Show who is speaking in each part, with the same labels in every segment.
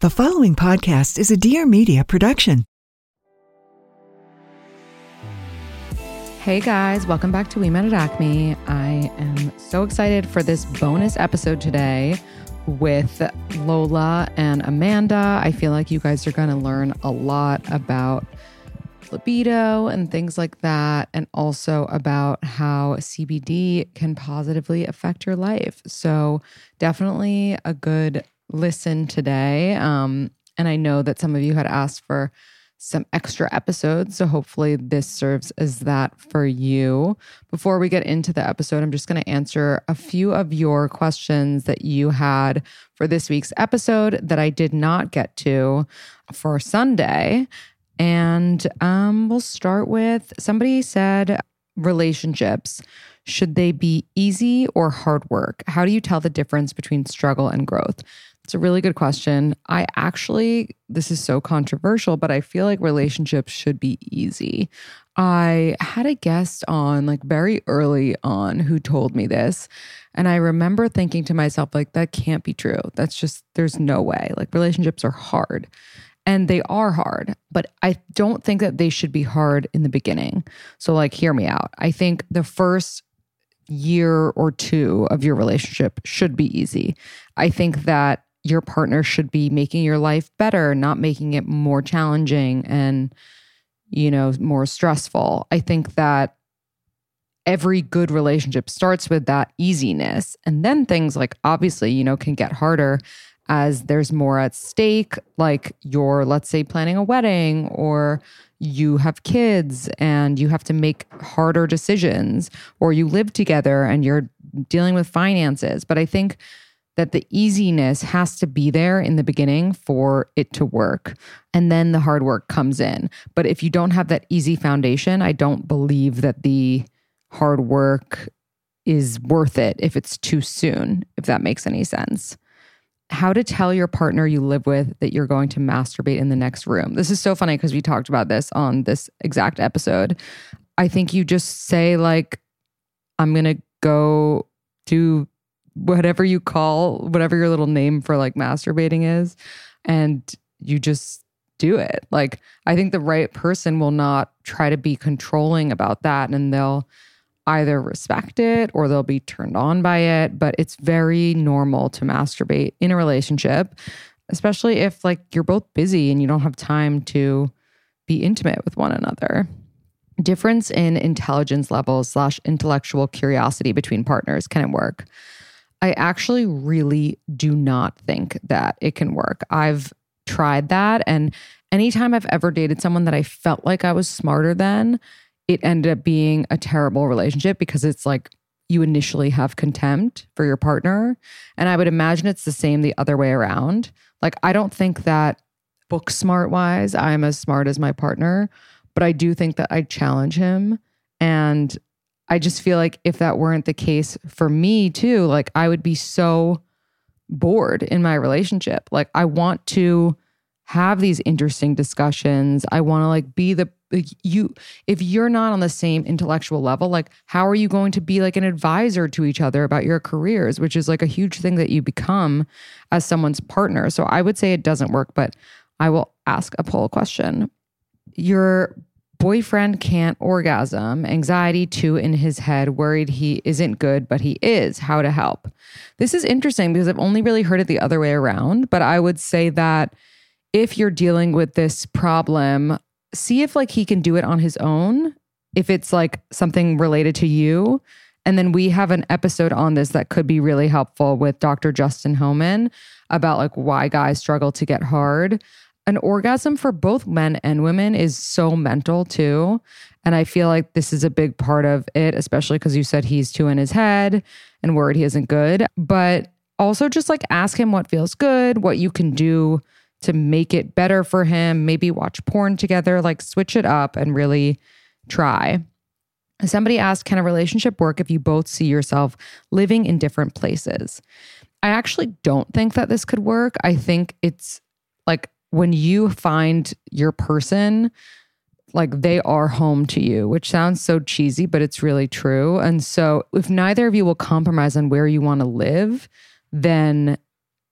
Speaker 1: The following podcast is a Dear Media production.
Speaker 2: Hey guys, welcome back to We Met at Acme. I am so excited for this bonus episode today with Lola and Amanda. I feel like you guys are going to learn a lot about libido and things like that, and also about how CBD can positively affect your life. So, definitely a good listen today. Um, and I know that some of you had asked for some extra episodes. So hopefully this serves as that for you. Before we get into the episode, I'm just going to answer a few of your questions that you had for this week's episode that I did not get to for Sunday. And um, we'll start with somebody said relationships. Should they be easy or hard work? How do you tell the difference between struggle and growth? It's a really good question. I actually, this is so controversial, but I feel like relationships should be easy. I had a guest on like very early on who told me this. And I remember thinking to myself, like, that can't be true. That's just, there's no way. Like, relationships are hard and they are hard, but I don't think that they should be hard in the beginning. So, like, hear me out. I think the first year or two of your relationship should be easy. I think that your partner should be making your life better, not making it more challenging and, you know, more stressful. I think that every good relationship starts with that easiness. And then things like obviously, you know, can get harder as there's more at stake, like you're, let's say, planning a wedding or you have kids and you have to make harder decisions, or you live together and you're dealing with finances. But I think that the easiness has to be there in the beginning for it to work. And then the hard work comes in. But if you don't have that easy foundation, I don't believe that the hard work is worth it if it's too soon, if that makes any sense. How to tell your partner you live with that you're going to masturbate in the next room. This is so funny because we talked about this on this exact episode. I think you just say, like, I'm going to go do whatever you call whatever your little name for like masturbating is and you just do it. Like i think the right person will not try to be controlling about that and they'll either respect it or they'll be turned on by it but it's very normal to masturbate in a relationship especially if like you're both busy and you don't have time to be intimate with one another. Difference in intelligence levels slash intellectual curiosity between partners can work I actually really do not think that it can work. I've tried that. And anytime I've ever dated someone that I felt like I was smarter than, it ended up being a terrible relationship because it's like you initially have contempt for your partner. And I would imagine it's the same the other way around. Like, I don't think that book smart wise, I'm as smart as my partner, but I do think that I challenge him. And I just feel like if that weren't the case for me too, like I would be so bored in my relationship. Like I want to have these interesting discussions. I want to like be the you if you're not on the same intellectual level, like how are you going to be like an advisor to each other about your careers, which is like a huge thing that you become as someone's partner. So I would say it doesn't work, but I will ask a poll question. Your boyfriend can't orgasm, anxiety too in his head, worried he isn't good, but he is. How to help? This is interesting because I've only really heard it the other way around, but I would say that if you're dealing with this problem, see if like he can do it on his own, if it's like something related to you. And then we have an episode on this that could be really helpful with Dr. Justin Houman about like why guys struggle to get hard an orgasm for both men and women is so mental too. And I feel like this is a big part of it, especially because you said he's too in his head and worried he isn't good. But also just like ask him what feels good, what you can do to make it better for him. Maybe watch porn together, like switch it up and really try. Somebody asked, can a relationship work if you both see yourself living in different places? I actually don't think that this could work. I think it's like when you find your person, like they are home to you, which sounds so cheesy, but it's really true. And so, if neither of you will compromise on where you want to live, then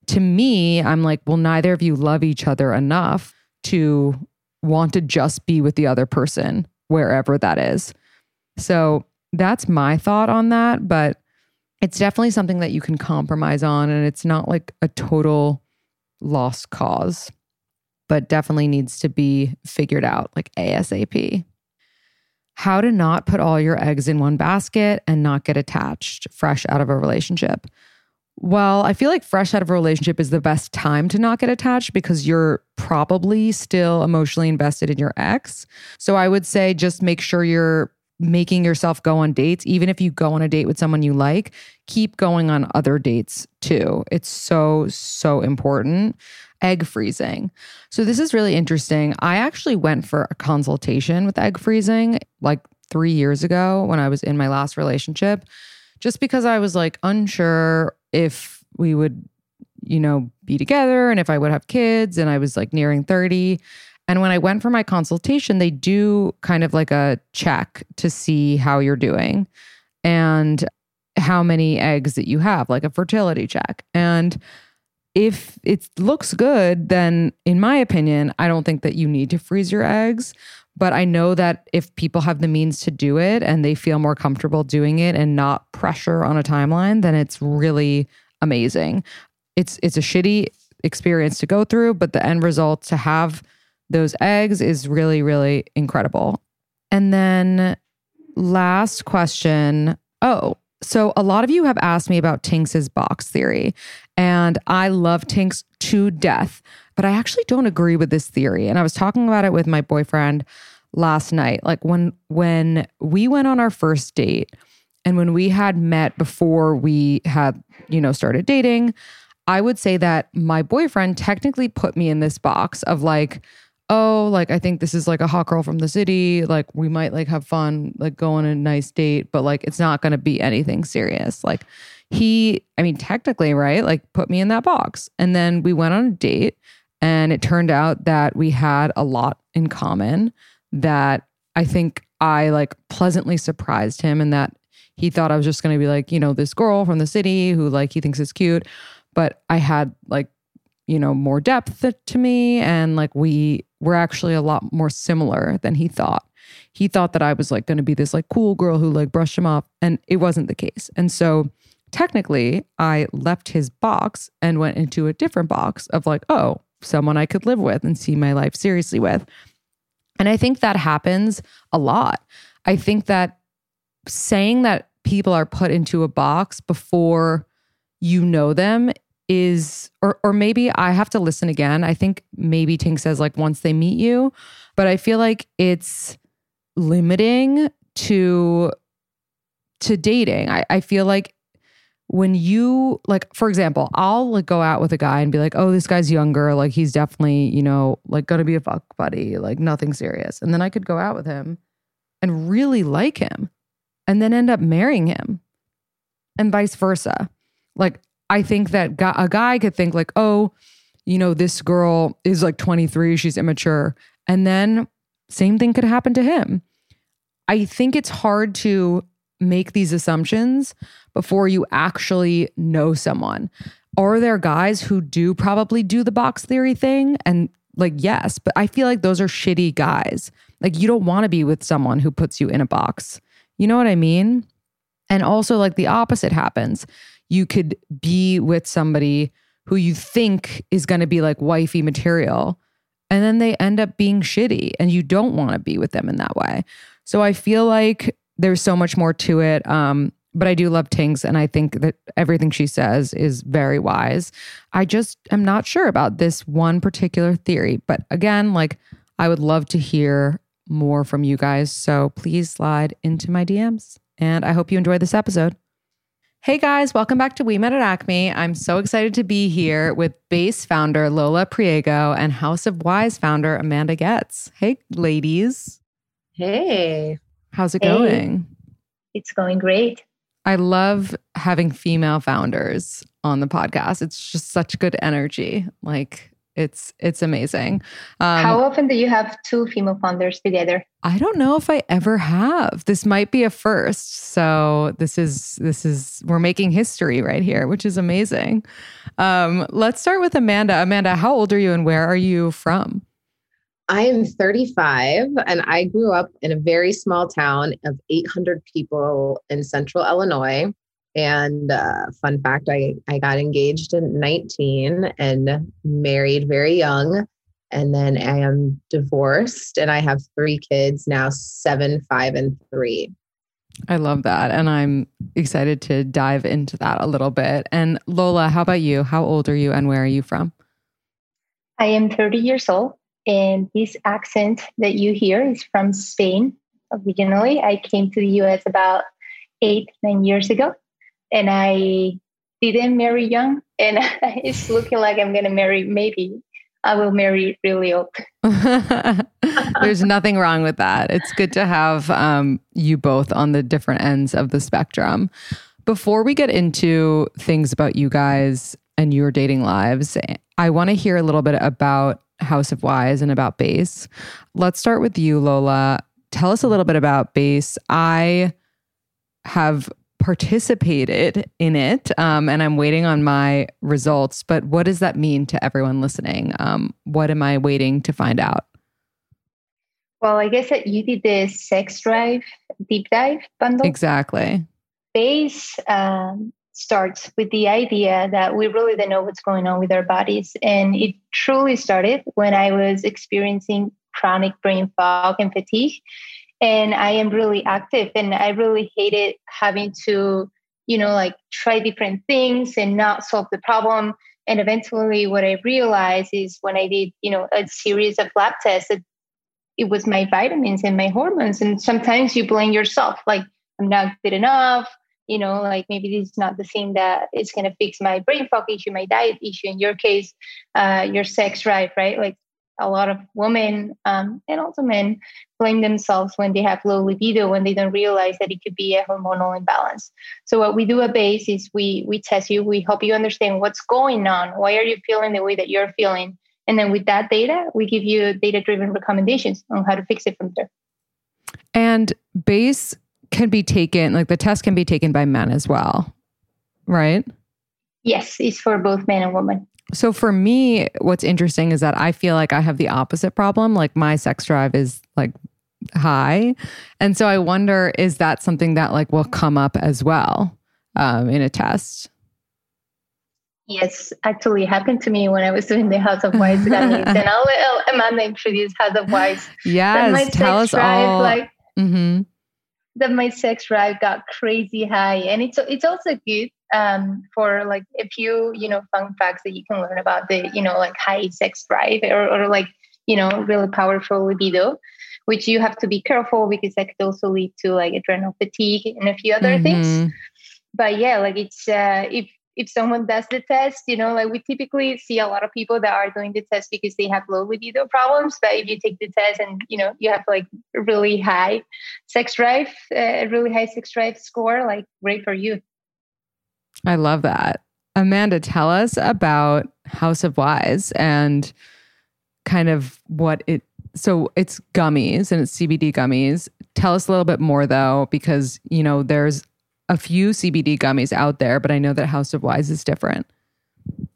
Speaker 2: to me, I'm like, well, neither of you love each other enough to want to just be with the other person, wherever that is. So, that's my thought on that. But it's definitely something that you can compromise on, and it's not like a total lost cause but definitely needs to be figured out like ASAP. How to not put all your eggs in one basket and not get attached fresh out of a relationship. Well, I feel like fresh out of a relationship is the best time to not get attached because you're probably still emotionally invested in your ex. So I would say just make sure you're making yourself go on dates. Even if you go on a date with someone you like, keep going on other dates too. It's so, so important egg freezing. So, this is really interesting. I actually went for a consultation with egg freezing like three years ago when I was in my last relationship, just because I was like unsure if we would, you know, be together and if I would have kids. And I was like nearing 30. And when I went for my consultation, they do kind of like a check to see how you're doing and how many eggs that you have, like a fertility check. And if it looks good, then in my opinion, I don't think that you need to freeze your eggs. But I know that if people have the means to do it and they feel more comfortable doing it and not pressure on a timeline, then it's really amazing. It's it's a shitty experience to go through, but the end result to have those eggs is really, really incredible. And then last question. Oh, so, a lot of you have asked me about Tinx's box theory, and I love Tinx to death, but I actually don't agree with this theory. And I was talking about it with my boyfriend last night. Like when when we went on our first date and when we had met before we had, you know, started dating, I would say that my boyfriend technically put me in this box of like oh, like I think this is like a hot girl from the city. Like we might like have fun, like go on a nice date, but like it's not gonna be anything serious. Like he, I mean, technically, right? Like put me in that box. And then we went on a date and it turned out that we had a lot in common that I think I like pleasantly surprised him and that he thought I was just gonna be like, you know, this girl from the city who like he thinks is cute. But I had like you know, more depth to me. And like we were actually a lot more similar than he thought. He thought that I was like going to be this like cool girl who like brushed him off. And it wasn't the case. And so technically, I left his box and went into a different box of like, oh, someone I could live with and see my life seriously with. And I think that happens a lot. I think that saying that people are put into a box before you know them is or or maybe I have to listen again. I think maybe Tink says like once they meet you, but I feel like it's limiting to to dating. I, I feel like when you like for example i'll like go out with a guy and be like oh this guy's younger like he's definitely you know like gonna be a fuck buddy like nothing serious and then i could go out with him and really like him and then end up marrying him and vice versa like I think that a guy could think like, oh, you know, this girl is like 23, she's immature. And then same thing could happen to him. I think it's hard to make these assumptions before you actually know someone. Are there guys who do probably do the box theory thing? And like, yes, but I feel like those are shitty guys. Like you don't want to be with someone who puts you in a box. You know what I mean? And also, like the opposite happens. You could be with somebody who you think is going to be like wifey material, and then they end up being shitty, and you don't want to be with them in that way. So I feel like there's so much more to it. Um, but I do love Tinx, and I think that everything she says is very wise. I just am not sure about this one particular theory. But again, like I would love to hear more from you guys. So please slide into my DMs. And I hope you enjoyed this episode. Hey guys, welcome back to We Met at Acme. I'm so excited to be here with Base founder Lola Priego and House of Wise founder Amanda Goetz. Hey ladies.
Speaker 3: Hey.
Speaker 2: How's it
Speaker 3: Hey.
Speaker 2: going?
Speaker 3: It's going great.
Speaker 2: I love having female founders on the podcast. It's just such good energy. Like it's it's amazing. Um,
Speaker 3: How often do you have two female founders together?
Speaker 2: I don't know if I ever have. This might be a first. So this is this is we're making history right here, which is amazing. Um, let's start with Amanda. Amanda, how old are you and where are you from?
Speaker 4: I am 35 and I grew up in a very small town of 800 people in central Illinois. And uh, fun fact, I, I got engaged at 19 and married very young. And then I am divorced and I have three kids now seven, five, and three.
Speaker 2: I love that. And I'm excited to dive into that a little bit. And Lola, how about you? How old are you and where are you from?
Speaker 3: I am 30 years old, and this accent that you hear is from Spain originally. I came to the US about eight, nine years ago, and I didn't marry young, and it's looking like I'm going to marry maybe. I will marry really old.
Speaker 2: There's nothing wrong with that. It's good to have um, you both on the different ends of the spectrum. Before we get into things about you guys and your dating lives, I want to hear a little bit about House of Wise and about Base. Let's start with you, Lola. Tell us a little bit about Base. I have participated in it um, and I'm waiting on my results. But what does that mean to everyone listening? Um, what am I waiting to find out?
Speaker 3: Well, I guess that you did the sex drive deep dive bundle.
Speaker 2: Exactly.
Speaker 3: Base um, starts with the idea that we really don't know what's going on with our bodies. And it truly started when I was experiencing chronic brain fog and fatigue. And I am really active and I really hated having to, you know, like try different things and not solve the problem. And eventually, what I realized is when I did, you know, a series of lab tests, that it was my vitamins and my hormones. And sometimes you blame yourself, like, I'm not good enough you know, like maybe this is not the thing that is going to fix my brain fog issue, my diet issue. In your case, uh, your sex drive, right? Like a lot of women um, and also men blame themselves when they have low libido when they don't realize that it could be a hormonal imbalance. So what we do at base is we we test you, we help you understand what's going on. Why are you feeling the way that you're feeling? And then with that data, we give you data driven recommendations on how to fix it from there.
Speaker 2: And Base can be taken, like the test can be taken by men as well, right?
Speaker 3: Yes, it's for both men and women.
Speaker 2: So for me, what's interesting is that I feel like I have the opposite problem. Like my sex drive is like high. And so I wonder, is that something that like will come up as well um, in a test?
Speaker 3: Yes, actually happened to me when I was doing the House of Wise gummies. and I'll let Amanda introduce House of Wise.
Speaker 2: Yes,
Speaker 3: my
Speaker 2: tell us
Speaker 3: sex drive,
Speaker 2: all.
Speaker 3: Like
Speaker 2: hmm
Speaker 3: that my sex drive got crazy high. And it's it's also good um, for like a few, you know, fun facts that you can learn about the, you know, like high sex drive or, or like, you know, really powerful libido, which you have to be careful because that could also lead to like adrenal fatigue and a few other things.
Speaker 2: Mhm.
Speaker 3: But yeah, like it's uh, if if someone does the test, you know, like we typically see a lot of people that are doing the test because they have low libido problems. But if you take the test and you know you have like really high sex drive, uh, a really high sex drive score, like great for you.
Speaker 2: I love that. Amanda, tell us about House of Wise and kind of what it so it's gummies and it's CBD gummies. Tell us a little bit more though, because you know, there's a few CBD gummies out there, but I know that House of Wise is different.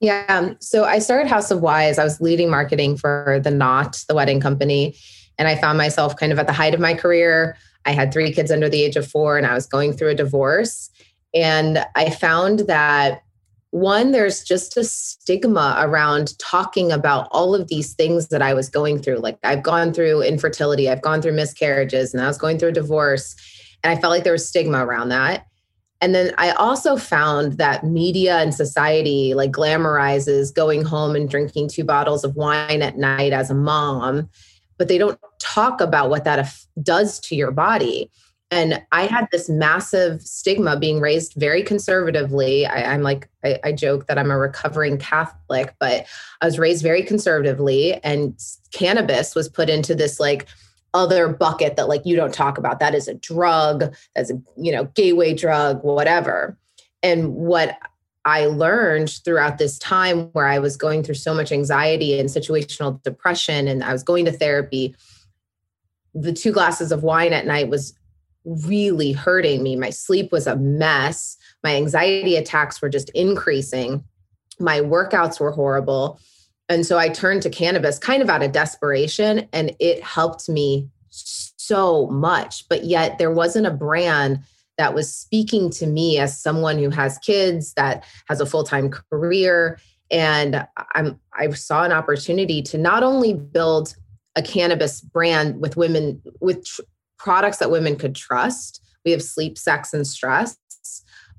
Speaker 4: Yeah. Um, so I started House of Wise. I was leading marketing for the Knot, the wedding company. And I found myself kind of at the height of my career. I had three kids under the age of four, and I was going through a divorce. And I found that one, there's just a stigma around talking about all of these things that I was going through. Like I've gone through infertility, I've gone through miscarriages, and I was going through a divorce. And I felt like there was stigma around that. And then I also found that media and society like glamorizes going home and drinking two bottles of wine at night as a mom, but they don't talk about what that does to your body. And I had this massive stigma being raised very conservatively. I, am like, I, I joke that I'm a recovering Catholic, but I was raised very conservatively, and cannabis was put into this like other bucket that like you don't talk about. That is a drug, that's a you know gateway drug, whatever. And what I learned throughout this time where I was going through so much anxiety and situational depression, and I was going to therapy. The two glasses of wine at night was really hurting me. My sleep was a mess. My anxiety attacks were just increasing. My workouts were horrible. And so I turned to cannabis kind of out of desperation, and it helped me so much. But yet, there wasn't a brand that was speaking to me as someone who has kids, that has a full time career. And I'm, I saw an opportunity to not only build a cannabis brand with women, with tr- products that women could trust. We have sleep, sex, and stress,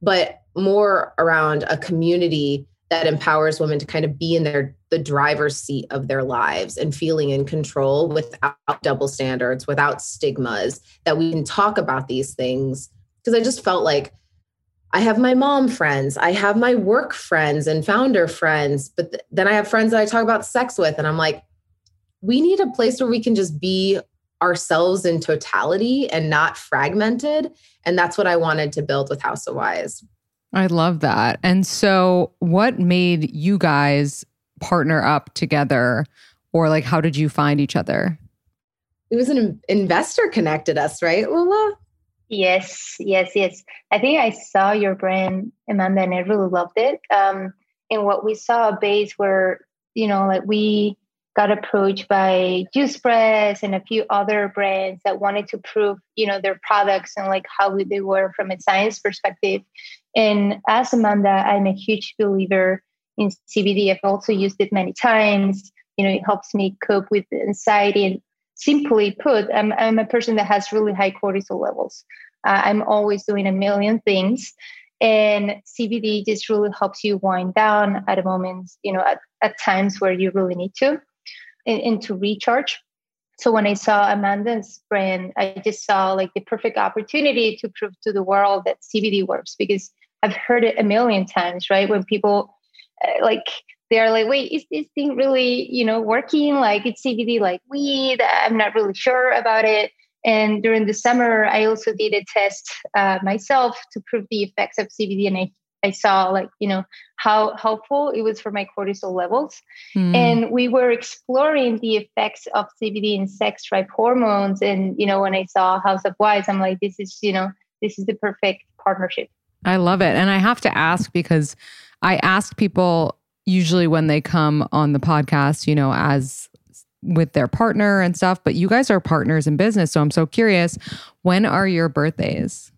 Speaker 4: but more around a community that empowers women to kind of be in their the driver's seat of their lives and feeling in control without double standards, without stigmas, that we can talk about these things. Because I just felt like I have my mom friends, I have my work friends and founder friends, but th- then I have friends that I talk about sex with. And I'm like, we need a place where we can just be ourselves in totality and not fragmented. And that's what I wanted to build with House of Wise.
Speaker 2: I love that. And so, what made you guys partner up together? Or, like, how did you find each other?
Speaker 4: It was an investor connected us, right, Lola?
Speaker 3: Yes, yes, yes. I think I saw your brand, Amanda, and I really loved it. Um, and what we saw a base where, you know, like we got approached by Juice Press and a few other brands that wanted to prove, you know, their products and like how they were from a science perspective. And as Amanda, I'm a huge believer in CBD. I've also used it many times. You know, it helps me cope with anxiety. And simply put, I'm, I'm a person that has really high cortisol levels. Uh, I'm always doing a million things. And CBD just really helps you wind down at a moment, you know, at, at times where you really need to and recharge. So when I saw Amanda's brand, I just saw like the perfect opportunity to prove to the world that CBD works because I've heard it a million times, right? When people uh, like they're like, wait, is this thing really, you know, working? Like it's CBD like weed. I'm not really sure about it. And during the summer, I also did a test uh, myself to prove the effects of CBD, and I I saw like you know how helpful it was for my cortisol levels, mm. and we were exploring the effects of CBD in sex drive hormones. And you know when I saw House of Wise, I'm like, this is you know this is the perfect partnership.
Speaker 2: I love it, and I have to ask because I ask people usually when they come on the podcast, you know, as with their partner and stuff, but you guys are partners in business. So I'm so curious, when are your birthdays?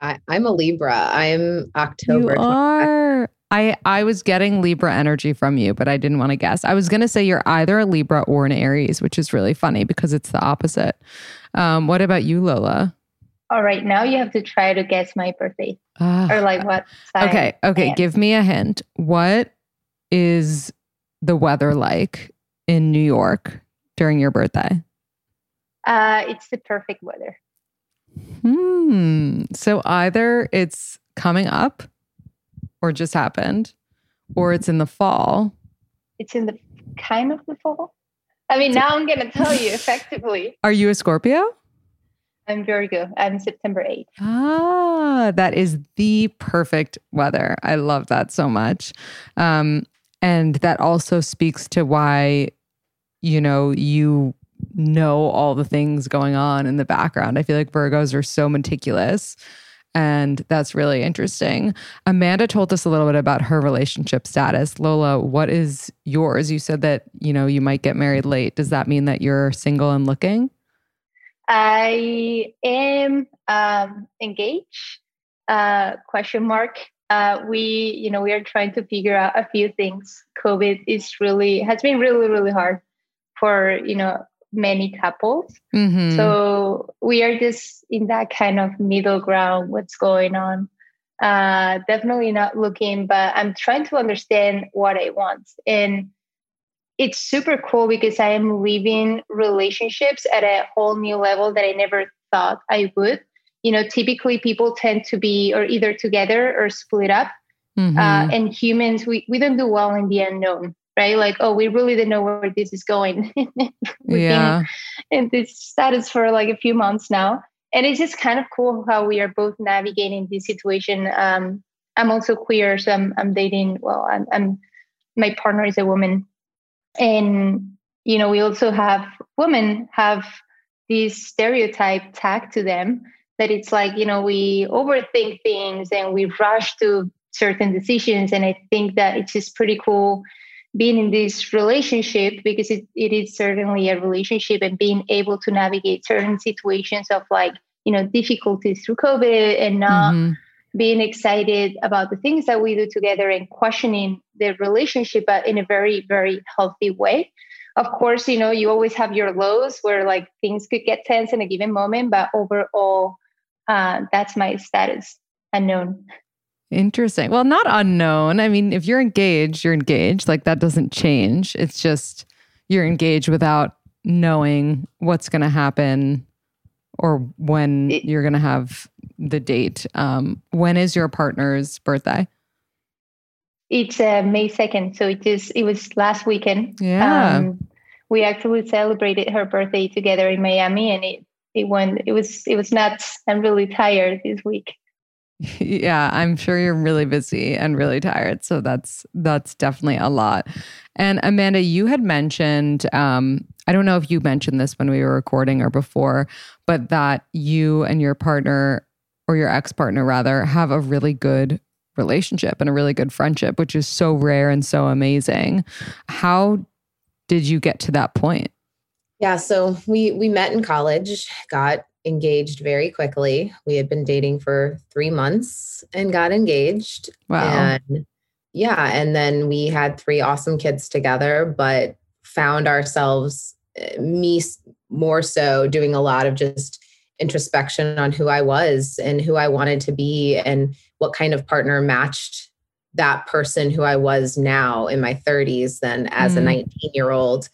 Speaker 4: I, am a Libra. I'm October.
Speaker 2: You are. I I was getting Libra energy from you, but I didn't want to guess. I was gonna say you're either a Libra or an Aries, which is really funny because it's the opposite. Um, what about you, Lola?
Speaker 3: All right, now you have to try to guess my birthday uh, or like what.
Speaker 2: Okay, okay. Give me a hint. What is the weather like in New York during your birthday?
Speaker 3: Uh, it's the perfect weather.
Speaker 2: Hmm. So either it's coming up or just happened, or it's in the fall.
Speaker 3: It's in the kind of the fall. I mean, now I'm going to tell you effectively.
Speaker 2: Are you a Scorpio?
Speaker 3: I'm Virgo. I'm September 8th.
Speaker 2: Ah, that is the perfect weather. I love that so much. Um, and that also speaks to why, you know, you know all the things going on in the background. I feel like Virgos are so meticulous. And that's really interesting. Amanda told us a little bit about her relationship status. Lola, what is yours? You said that, you know, you might get married late. Does that mean that you're single and looking?
Speaker 3: I am um, engaged. Uh, question mark. Uh, we, you know, we are trying to figure out a few things. COVID is really has been really, really hard for you know many couples. Mm-hmm. So we are just in that kind of middle ground. What's going on? Uh, definitely not looking, but I'm trying to understand what I want and it's super cool because I am living relationships at a whole new level that I never thought I would. You know, typically people tend to be or either together or split up. Mm-hmm. Uh, and humans, we, we don't do well in the unknown, right? Like, oh, we really didn't know where this is going.
Speaker 2: We've yeah.
Speaker 3: in this status for like a few months now. And it's just kind of cool how we are both navigating this situation. Um, I'm also queer, so I'm, I'm dating, well, I'm, I'm my partner is a woman and you know we also have women have this stereotype tag to them that it's like you know we overthink things and we rush to certain decisions and i think that it's just pretty cool being in this relationship because it, it is certainly a relationship and being able to navigate certain situations of like you know difficulties through covid and not mm-hmm. being excited about the things that we do together and questioning the relationship but in a very very healthy way. Of course you know you always have your lows where like things could get tense in a given moment but overall uh, that's my status unknown
Speaker 2: interesting well not unknown i mean if you're engaged you're engaged like that doesn't change it's just you're engaged without knowing what's going to happen or when it, you're going to have the date. Um, when is your partner's birthday?
Speaker 3: It's uh, May 2nd. So it is, it was last weekend.
Speaker 2: Yeah. Um,
Speaker 3: we actually celebrated her birthday together in Miami and it, it went, it was, it was nuts. I'm really tired this week.
Speaker 2: Yeah, I'm sure you're really busy and really tired. So that's that's definitely a lot. And Amanda, you had mentioned um, I don't know if you mentioned this when we were recording or before, but that you and your partner or your ex partner rather have a really good relationship and a really good friendship, which is so rare and so amazing. How did you get to that point?
Speaker 4: Yeah, so we we met in college, got engaged very quickly. We had been dating for 3 months and got engaged.
Speaker 2: Wow.
Speaker 4: And yeah, and then we had three awesome kids together, but found ourselves eh, me more so doing a lot of just introspection on who I was and who I wanted to be and what kind of partner matched that person who I was now in my 30s than as mm. a 19 year old.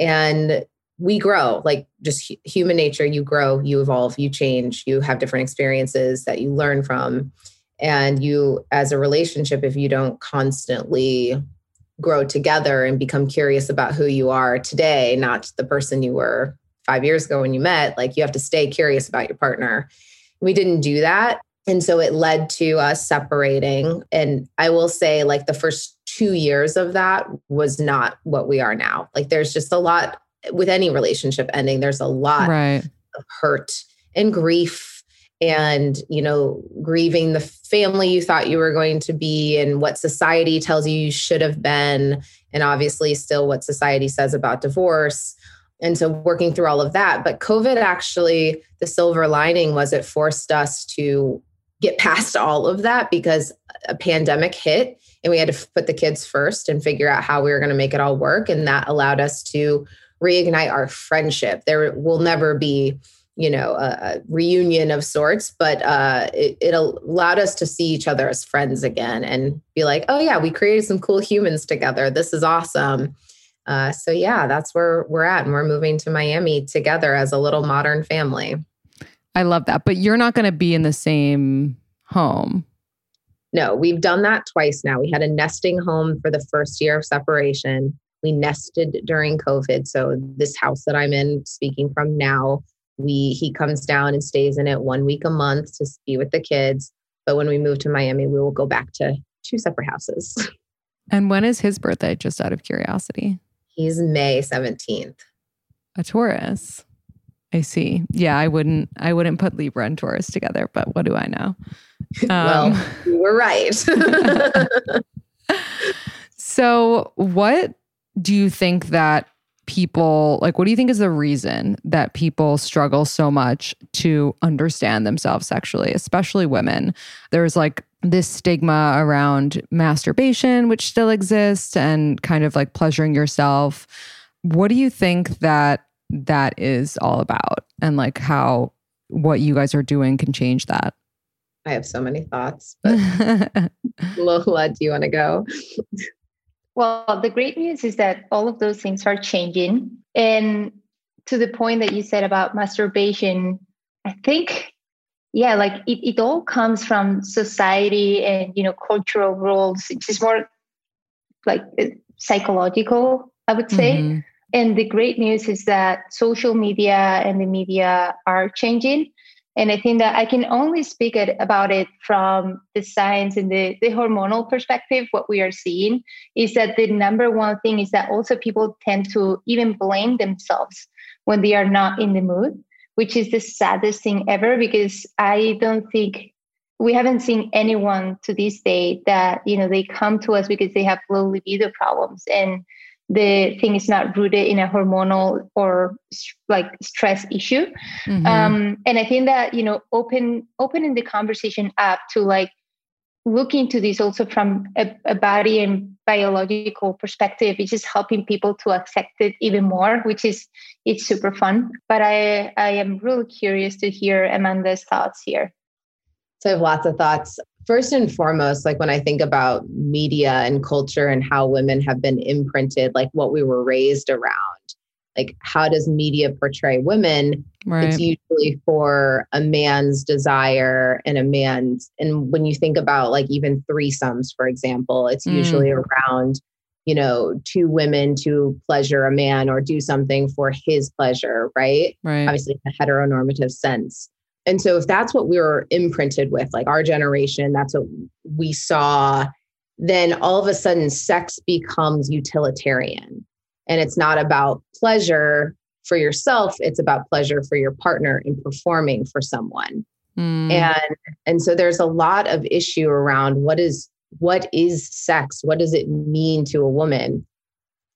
Speaker 4: And we grow like just human nature. You grow, you evolve, you change, you have different experiences that you learn from. And you, as a relationship, if you don't constantly grow together and become curious about who you are today, not the person you were five years ago when you met, like you have to stay curious about your partner. We didn't do that. And so it led to us separating. And I will say, like, the first two years of that was not what we are now. Like, there's just a lot with any relationship ending, there's a lot
Speaker 2: right.
Speaker 4: of hurt and grief and you know grieving the family you thought you were going to be and what society tells you you should have been and obviously still what society says about divorce and so working through all of that but covid actually the silver lining was it forced us to get past all of that because a pandemic hit and we had to put the kids first and figure out how we were going to make it all work and that allowed us to reignite our friendship there will never be you know a, a reunion of sorts but uh, it, it allowed us to see each other as friends again and be like oh yeah we created some cool humans together this is awesome uh, so yeah, that's where we're at, and we're moving to Miami together as a little modern family.
Speaker 2: I love that, but you're not going to be in the same home.
Speaker 4: No, we've done that twice now. We had a nesting home for the first year of separation. We nested during COVID. So this house that I'm in, speaking from now, we he comes down and stays in it one week a month to be with the kids. But when we move to Miami, we will go back to two separate houses.
Speaker 2: And when is his birthday? Just out of curiosity.
Speaker 4: He's May 17th.
Speaker 2: A Taurus. I see. Yeah, I wouldn't I wouldn't put Libra and Taurus together, but what do I know?
Speaker 4: Um, well, you were right.
Speaker 2: so, what do you think that people like what do you think is the reason that people struggle so much to understand themselves sexually, especially women? There's like this stigma around masturbation which still exists and kind of like pleasuring yourself. What do you think that that is all about and like how what you guys are doing can change that.
Speaker 4: I have so many thoughts, but Lola, do you want to go?
Speaker 3: Well, the great news is that all of those things are changing. And to the point that you said about masturbation, I think, yeah, like it, it all comes from society and, you know, cultural rules. It's just more like uh, psychological, I would say. Mm-hmm. And the great news is that social media and the media are changing. And I think that I can only speak it, about it from the science and the, the hormonal perspective. What we are seeing is that the number one thing is that also people tend to even blame themselves when they are not in the mood, which is the saddest thing ever because I don't think we haven't seen anyone to this day that you know they come to us because they have low libido problems and the thing is not rooted in a hormonal or like stress issue. Mm-hmm. um, and i think that you know open opening the conversation up to like look into this also from a, a body and biological perspective it's just helping people to accept it even more which is it's super fun. But i i am really curious to hear amanda's thoughts here.
Speaker 4: So i have lots of thoughts first and foremost, like when I think about media and culture and how women have been imprinted, like what we were raised around, like how does media portray women? Right. It's usually for a man's desire and a man's, and when you think about like even threesomes, for example, it's mm. usually around, you know, two women to pleasure a man or do something for his pleasure, right?
Speaker 2: Right.
Speaker 4: Obviously, in a heteronormative sense. And so if that's what we were imprinted with, like our generation, that's what we saw, then all of a sudden sex becomes utilitarian. And it's not about pleasure for yourself, it's about pleasure for your partner in performing for someone. Mm. And and so there's a lot of issue around what is what is sex? What does it mean to a woman?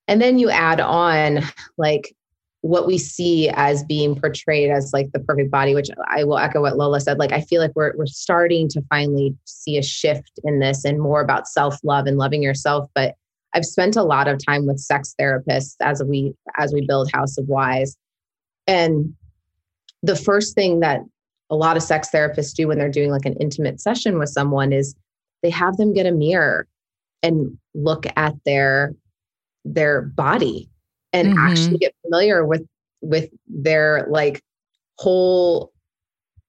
Speaker 4: And then you add on like what we see as being portrayed as like the perfect body which i will echo what lola said. Like i feel like we're, we're starting to finally see a shift in this and more about self-love and loving yourself. But i've spent a lot of time with sex therapists as we as we build house of wise. And the first thing that a lot of sex therapists do when they're doing like an intimate session with someone is they have them get a mirror and look at their their body and mm-hmm. actually get familiar with with their like whole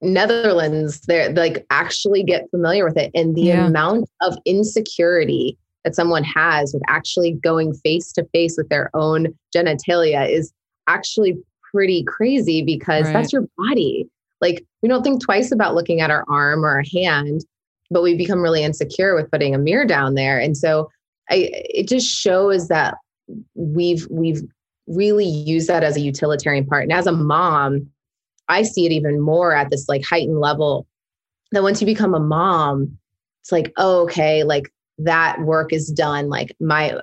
Speaker 4: Netherlands, they're like actually get familiar with it. And the yeah. amount of insecurity that someone has with actually going face to face with their own genitalia is actually pretty crazy because right. that's your body. Like we don't think twice about looking at our arm or a hand, but we become really insecure with putting a mirror down there. And so I it just shows that we've we've really use that as a utilitarian part. And as a mom, I see it even more at this like heightened level that once you become a mom, it's like, oh, okay, like that work is done. Like my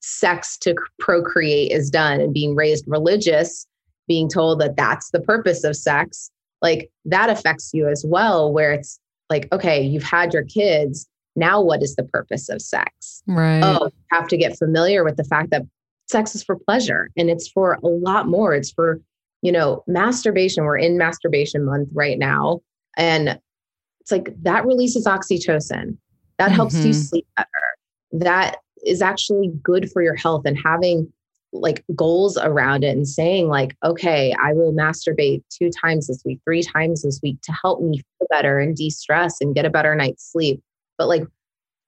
Speaker 4: sex to procreate is done and being raised religious, being told that that's the purpose of sex, like that affects you as well, where it's like, okay, you've had your kids now what is the purpose of sex
Speaker 2: right
Speaker 4: oh have to get familiar with the fact that sex is for pleasure and it's for a lot more it's for you know masturbation we're in masturbation month right now and it's like that releases oxytocin that mm-hmm. helps you mm-hmm. sleep better that is actually good for your health and having like goals around it and saying like okay i will masturbate two times this week three times this week to help me feel better and de-stress and get a better night's sleep but like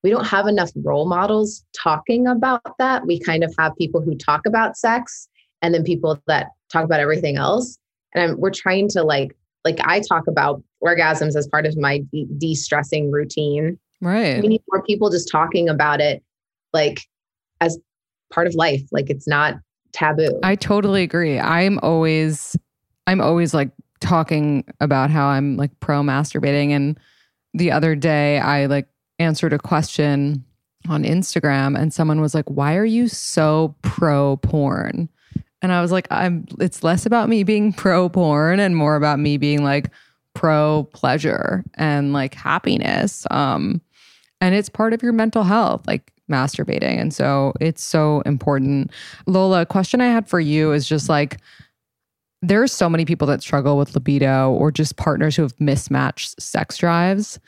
Speaker 4: we don't have enough role models talking about that. We kind of have people who talk about sex and then people that talk about everything else. And I'm, we're trying to like, like I talk about orgasms as part of my de stressing routine.
Speaker 2: Right.
Speaker 4: We need more people just talking about it like as part of life. Like it's not taboo.
Speaker 2: I totally agree. I'm always I'm always like talking about how I'm like pro masturbating. And the other day I like answered a question on Instagram and someone was like, Why are you so pro porn? And I was like, I'm it's less about me being pro porn and more about me being like pro pleasure and like happiness. Um and it's part of your mental health, like masturbating. And so it's so important. Lola, a question I had for you is just like there are so many people that struggle with libido or just partners who have mismatched sex drives.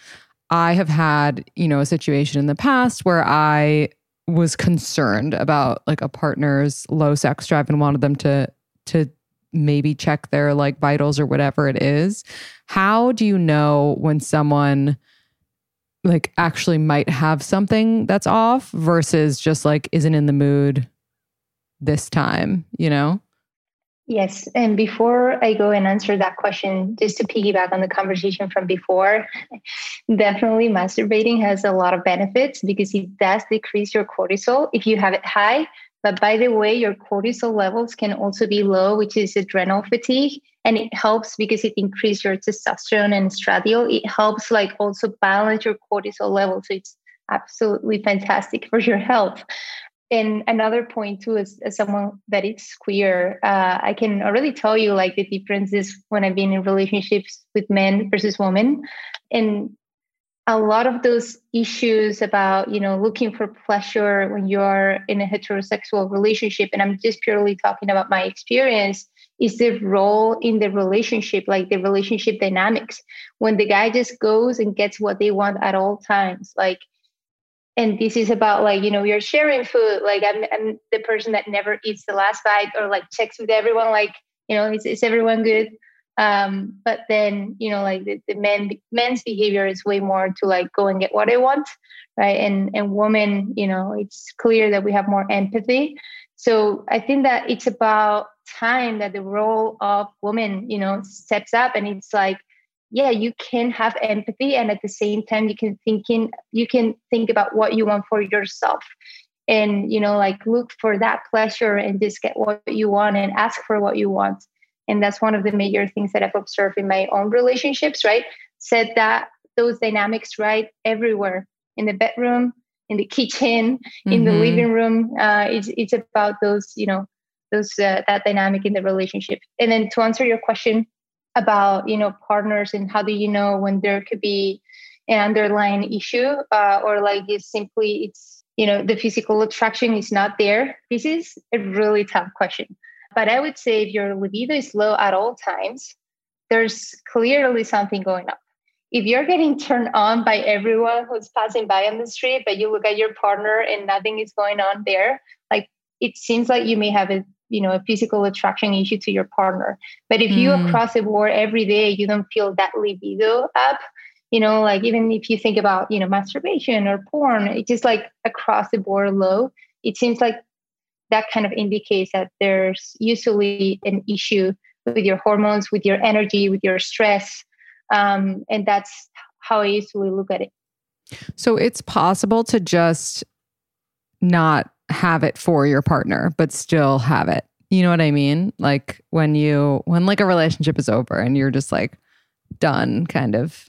Speaker 2: I have had, you know, a situation in the past where I was concerned about like a partner's low sex drive and wanted them to to maybe check their like vitals or whatever it is. How do you know when someone like actually might have something that's off versus just like isn't in the mood this time, you know?
Speaker 3: Yes. And before I go and answer that question, just to piggyback on the conversation from before, definitely masturbating has a lot of benefits because it does decrease your cortisol if you have it high. But by the way, your cortisol levels can also be low, which is adrenal fatigue. And it helps because it increases your testosterone and estradiol. It helps like also balance your cortisol levels. So it's absolutely fantastic for your health and another point too is as someone that is queer uh, i can already tell you like the differences when i've been in relationships with men versus women. And a lot of those issues about you know looking for pleasure when you're in a heterosexual relationship and i'm just purely talking about my experience is the role in the relationship like the relationship dynamics. When the guy just goes and gets what they want at all times like and this is about like you know you're sharing food like I'm, I'm the person that never eats the last bite or like checks with everyone like you know is, is everyone good? Um but then you know like the, the men men's behavior is way more to like go and get what i want right? And and women you know it's clear that we have more empathy. So i think that it's about time that the role of women you know steps up and it's like yeah you can have empathy and at the same time you can thinking you can think about what you want for yourself and you know like look for that pleasure and just get what you want and ask for what you want and that's one of the major things that i've observed in my own relationships right set that those dynamics right everywhere in the bedroom in the kitchen mm-hmm. in the mm-hmm. living room uh, it's, it's about those you know those uh, that dynamic in the relationship and then to answer your question about you know partners and how do you know when there could be an underlying issue uh, or like it's simply it's you know the physical attraction is not there? This is a really tough question. But i would say if your libido is low at all times there's clearly something going on if you're getting turned on by everyone who's passing by on the street but you look at your partner and nothing is going on there like it seems like you may have a you know a physical attraction issue to your partner. But if you mm. across the board every day you don't feel that libido up you know like even if you think about you know masturbation or porn it's just like across the board low. It seems like that kind of indicates that there's usually an issue with your hormones with your energy with your stress um, and that's how i usually look at it.
Speaker 2: So it's possible to just not have it for your partner, but still have it. You know what I mean? Like when you, when like a relationship is over and you're just like done kind of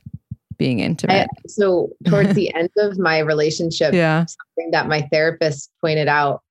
Speaker 2: being intimate.
Speaker 4: I, so towards the end of my relationship,
Speaker 2: yeah.
Speaker 4: something that my therapist pointed out,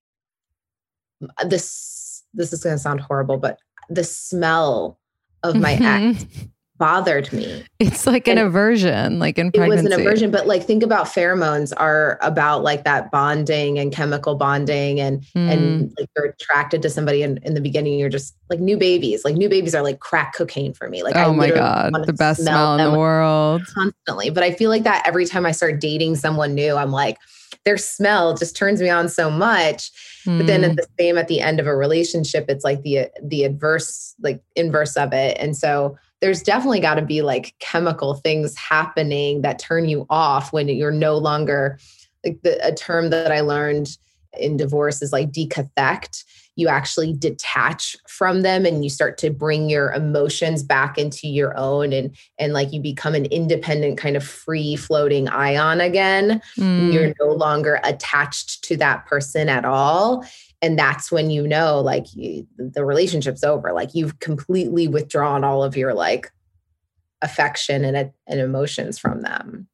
Speaker 4: this, this is going to sound horrible, but the smell of my mm-hmm. ex bothered me.
Speaker 2: It's like and an aversion, like in pregnancy.
Speaker 4: It was an aversion, but like think about pheromones are about like that bonding and chemical bonding and mm. and like you're attracted to somebody and in the beginning you're just like new babies. Like new babies are like crack cocaine for me. Like
Speaker 2: oh I my god, the best smell, smell in the world.
Speaker 4: Constantly. But I feel like that every time I start dating someone new, I'm like, their smell just turns me on so much. But then at hmm. the same at the end of a relationship, it's like the the adverse, like inverse of it. And so there's definitely got to be like chemical things happening that turn you off when you're no longer like the, a term that I learned in divorce is like decathect. You actually detach from them and you start to bring your emotions back into your own and and like you become an independent kind of free floating ion again. Mm. You're no longer attached to that person at all and that's when you know like you, the relationship's over. Like you've completely withdrawn all of your like affection and, and emotions from them.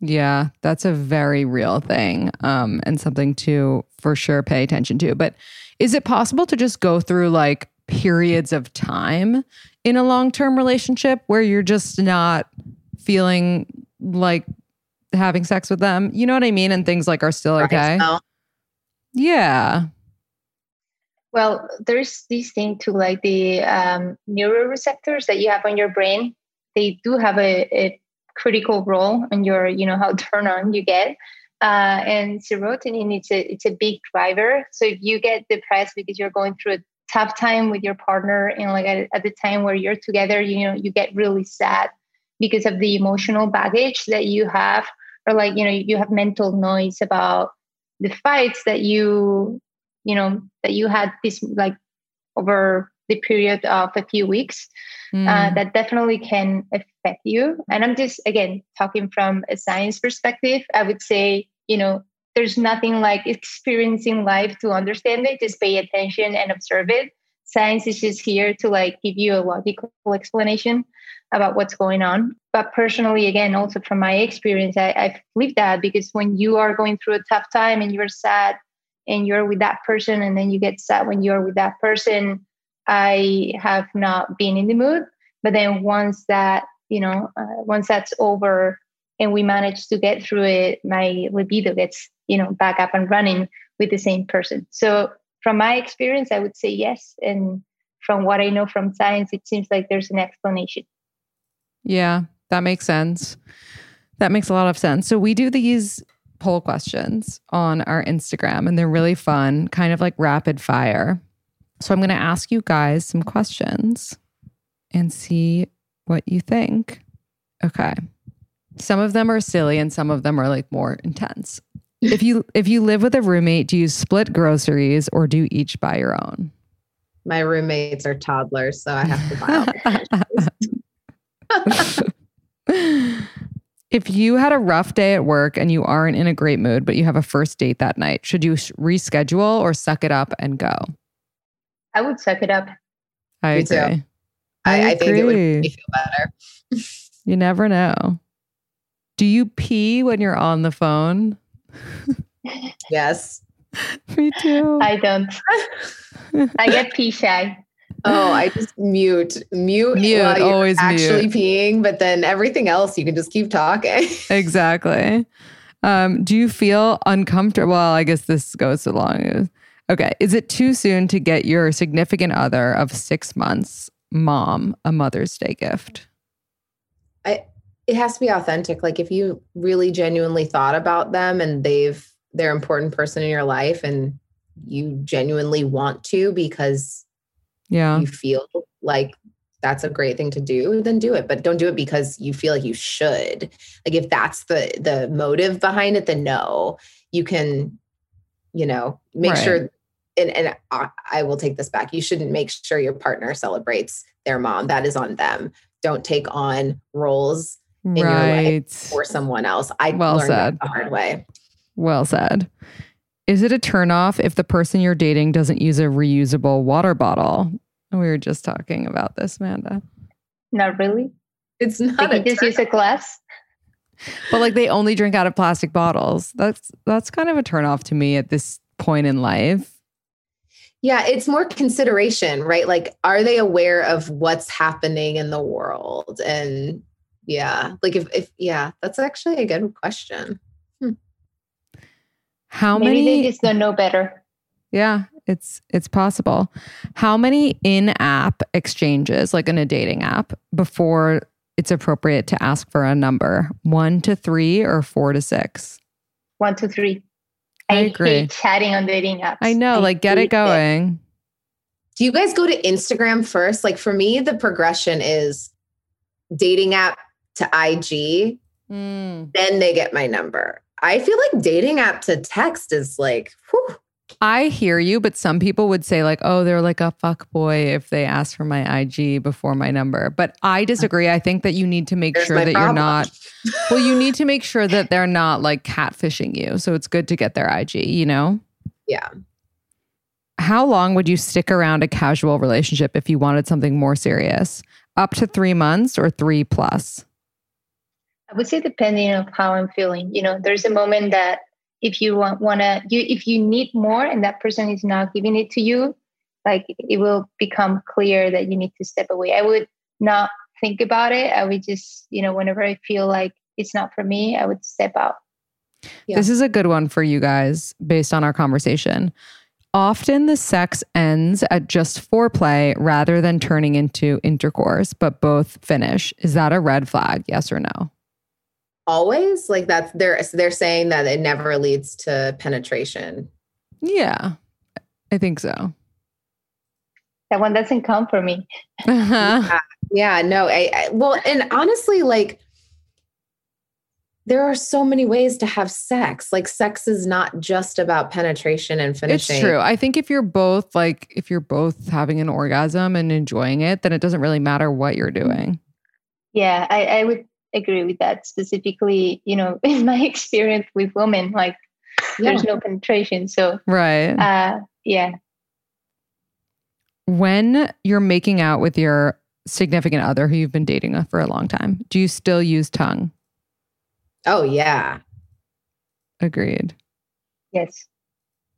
Speaker 2: Yeah that's a very real thing um and something to for sure pay attention to. But is it possible to just go through like periods of time in a long-term relationship where you're just not feeling like having sex with them? You know what i mean? And things like are still okay? Yeah
Speaker 3: well, there's this thing too, like the um, neuroreceptors that you have on your brain. They do have a, a critical role on your, you know, how turn on you get. Uh, and serotonin, it's a it's a big driver. So if you get depressed because you're going through a tough time with your partner, and like at, at the time where you're together, you know, you get really sad because of the emotional baggage that you have, or like you know, you have mental noise about the fights that you you know that you had this like over the period of a few weeks mm. uh, hmm. that definitely can affect you and i'm just again talking from a science perspective i would say you know there's nothing like experiencing life to understand it just pay attention and observe it science is just here to like give you a logical explanation about what's going on but personally again also from my experience I, i've lived that because when you are going through a tough time and you're sad and you're with that person and then you get sad when you're with that person i have not been in the mood. But then once that you know uh, once that's over and we manage to get through it my libido gets you know back up and running with the same person. So from my experience i would say yes. And from what i know from science it seems like there's an explanation.
Speaker 2: Yeah that makes sense. That makes a lot of sense. So we do these poll questions on our Instagram, and they're really fun, kind of like rapid fire. So I'm going to ask you guys some questions and see what you think. Okay. Some of them are silly and some of them are like more intense. If you if you live with a roommate, do you split groceries or do you each buy your own?
Speaker 4: My roommates are toddlers, so I have to
Speaker 2: buy If you had a rough day at work and you aren't in a great mood, but you have a first date that night, should you reschedule or suck it up and go?
Speaker 3: I would suck it up.
Speaker 2: I
Speaker 4: Me
Speaker 2: agree.
Speaker 4: Too. I, I, I think it would make me feel better.
Speaker 2: you never know. Do you pee when you're on the phone?
Speaker 4: yes.
Speaker 2: me too.
Speaker 3: I don't. I get pee shy.
Speaker 4: Oh, I just mute, mute,
Speaker 2: mute, always
Speaker 4: actually
Speaker 2: mute.
Speaker 4: peeing, but then everything else you can just keep talking.
Speaker 2: exactly. Um, do you feel uncomfortable? Well, I guess this goes along. Okay. Is it too soon to get your significant other of six months mom a Mother's Day gift?
Speaker 4: I, it has to be authentic. Like if you really genuinely thought about them and they've, they're an important person in your life and you genuinely want to because
Speaker 2: yeah.
Speaker 4: you feel like that's a great thing to do then do it but don't do it because you feel like you should. Like if that's the the motive behind it then no. You can you know make right. sure and, and I, I will take this back. You shouldn't make sure your partner celebrates their mom. That is on them. Don't take on roles in right. your life for someone else. I well learned said. that the hard way.
Speaker 2: Well said. Is it a turnoff if the person you're dating doesn't use a reusable water bottle? We were just talking about this, Amanda.
Speaker 3: Not really.
Speaker 4: It's not.
Speaker 3: They just use a glass.
Speaker 2: But like they only drink out of plastic bottles. That's that's kind of a turnoff to me at this point in life.
Speaker 4: Yeah, it's more consideration, right? Like, are they aware of what's happening in the world? And yeah, like if if yeah, that's actually a good question. Hmm.
Speaker 2: How
Speaker 3: Maybe
Speaker 2: many?
Speaker 3: they just don't know better.
Speaker 2: Yeah, it's it's possible. How many in-app exchanges, like in a dating app, before it's appropriate to ask for a number? One to three or four to six?
Speaker 3: One to three.
Speaker 2: I, I agree.
Speaker 3: hate chatting on dating apps.
Speaker 2: I know, I like get it going. It.
Speaker 4: Do you guys go to Instagram first? Like for me, the progression is dating app to IG, mm. then they get my number. I feel like dating app to text is like, whew.
Speaker 2: I hear you, but some people would say like, oh, they're like a fuck boy if they ask for my IG before my number. But I disagree. I think that you need to make
Speaker 4: There's
Speaker 2: sure that
Speaker 4: problem.
Speaker 2: you're not. well, you need to make sure that they're not like catfishing you. So it's good to get their IG. You know.
Speaker 4: Yeah.
Speaker 2: how long would you stick around a casual relationship if you wanted something more serious? Up to three months or three plus?
Speaker 3: I would say depending on how I'm feeling. You know, there's a moment that if you want wanna you if you need more and that person is not giving it to you, like it will become clear that you need to step away. I would not think about it. I would just, you know, whenever I feel like it's not for me, I would step out.
Speaker 2: Yeah. This is a good one for you guys based on our conversation. Often the sex ends at just foreplay rather than turning into intercourse, but both finish. Is that a red flag? Yes or no?
Speaker 4: Always? Like that's they're they're saying that it never leads to penetration.
Speaker 2: Yeah. I think so.
Speaker 3: That one doesn't come for me.
Speaker 4: yeah. yeah, no. I, I well, and honestly, like there are so many ways to have sex. Like sex is not just about penetration and finishing.
Speaker 2: It's true. I think if you're both like if you're both having an orgasm and enjoying it, then it doesn't really matter what you're doing.
Speaker 3: Yeah, I, I would agree with that. Specifically, you know, in my experience with women, like yeah. there's no penetration. So
Speaker 2: right.
Speaker 3: Uh yeah.
Speaker 2: When you're making out with your significant other who you've been dating for a long time, do you still use tongue?
Speaker 4: Oh, yeah.
Speaker 2: Agreed.
Speaker 3: Yes.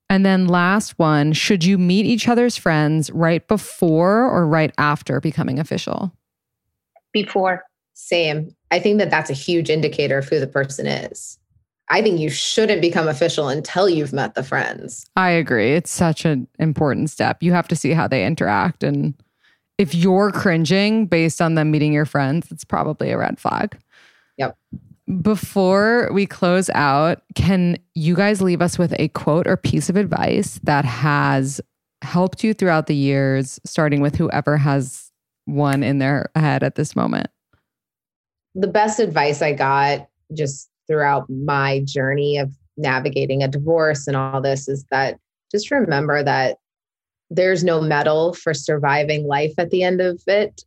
Speaker 2: And then last one, should you meet each other's friends right before or right after becoming official?
Speaker 3: Before.
Speaker 4: Same. I think that that's a huge indicator of who the person is. I think you shouldn't become official until you've met the friends.
Speaker 2: I agree. It's such an important step. You have to see how they interact. And if you're cringing based on them meeting your friends, it's probably a red flag.
Speaker 4: Yep.
Speaker 2: Before we close out, can you guys leave us with a quote or piece of advice that has helped you throughout the years, starting with whoever has one in their head at this moment?
Speaker 4: The best advice I got just throughout my journey of navigating a divorce and all this is that just remember that there's no medal for surviving life at the end of it.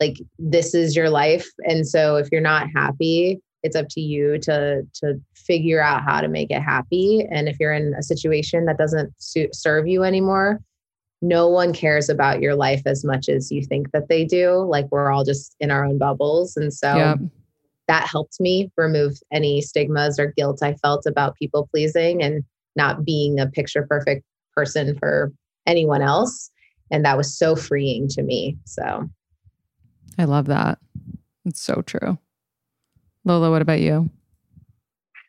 Speaker 4: Like, this is your life. And so, if you're not happy, it's up to you to to figure out how to make it happy and if you're in a situation that doesn't suit, serve you anymore no one cares about your life as much as you think that they do. Like we're all just in our own bubbles. And so yep. that helped me remove any stigmas or guilt i felt about people pleasing and not being a picture perfect person for anyone else. And that was so freeing to me. So
Speaker 2: i love that. It's so true. Lola, what about you?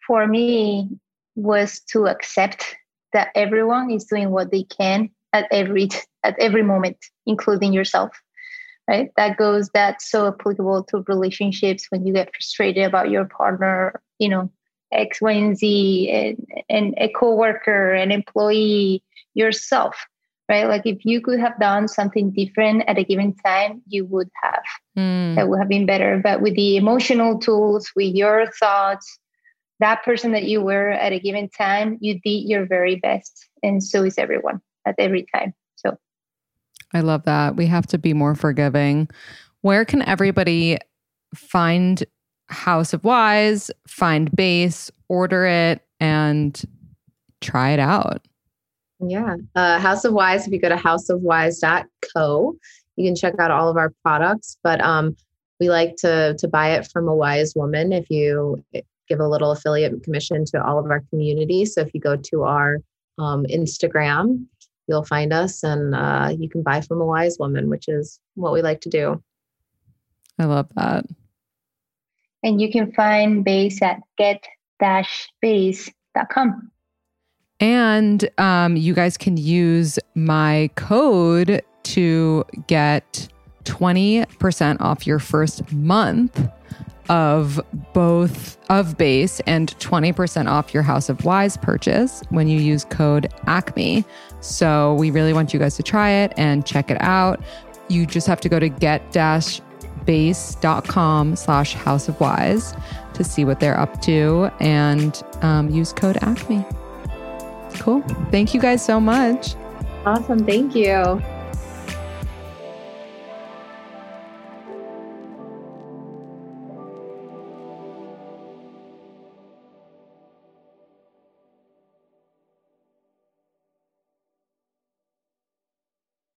Speaker 3: For me, was to accept that everyone is doing what they can at every at every moment, including yourself. Right? That goes that's so applicable to relationships when you get frustrated about your partner, you know, X, Y, and Z, and, and a coworker, an employee, yourself right? Like if you could have done something different at a given time, you would have. Mm. That would have been better. But with the emotional tools, with your thoughts, that person that you were at a given time, you did your very best. And so is everyone at every time. So
Speaker 2: I love that. We have to be more forgiving. Where can everybody find House of Wise, find base, order it, and try it out?
Speaker 4: Yeah. Uh, House of Wise, if you go to houseofwise.co, you can check out all of our products. But um, we like to, to buy it from a wise woman if you give a little affiliate commission to all of our community. So if you go to our um, Instagram, you'll find us and uh, you can buy from a wise woman, which is what we like to do.
Speaker 2: I love that.
Speaker 3: And you can find base at get-base.com.
Speaker 2: And um, you guys can use my code to get 20% off your first month of both of base and 20% off your House of Wise purchase when you use code ACME. So we really want you guys to try it and check it out. You just have to go to get-base.com slash House of Wise to see what they're up to and um, use code ACME. Cool. Thank you guys so much.
Speaker 4: Awesome. Thank you.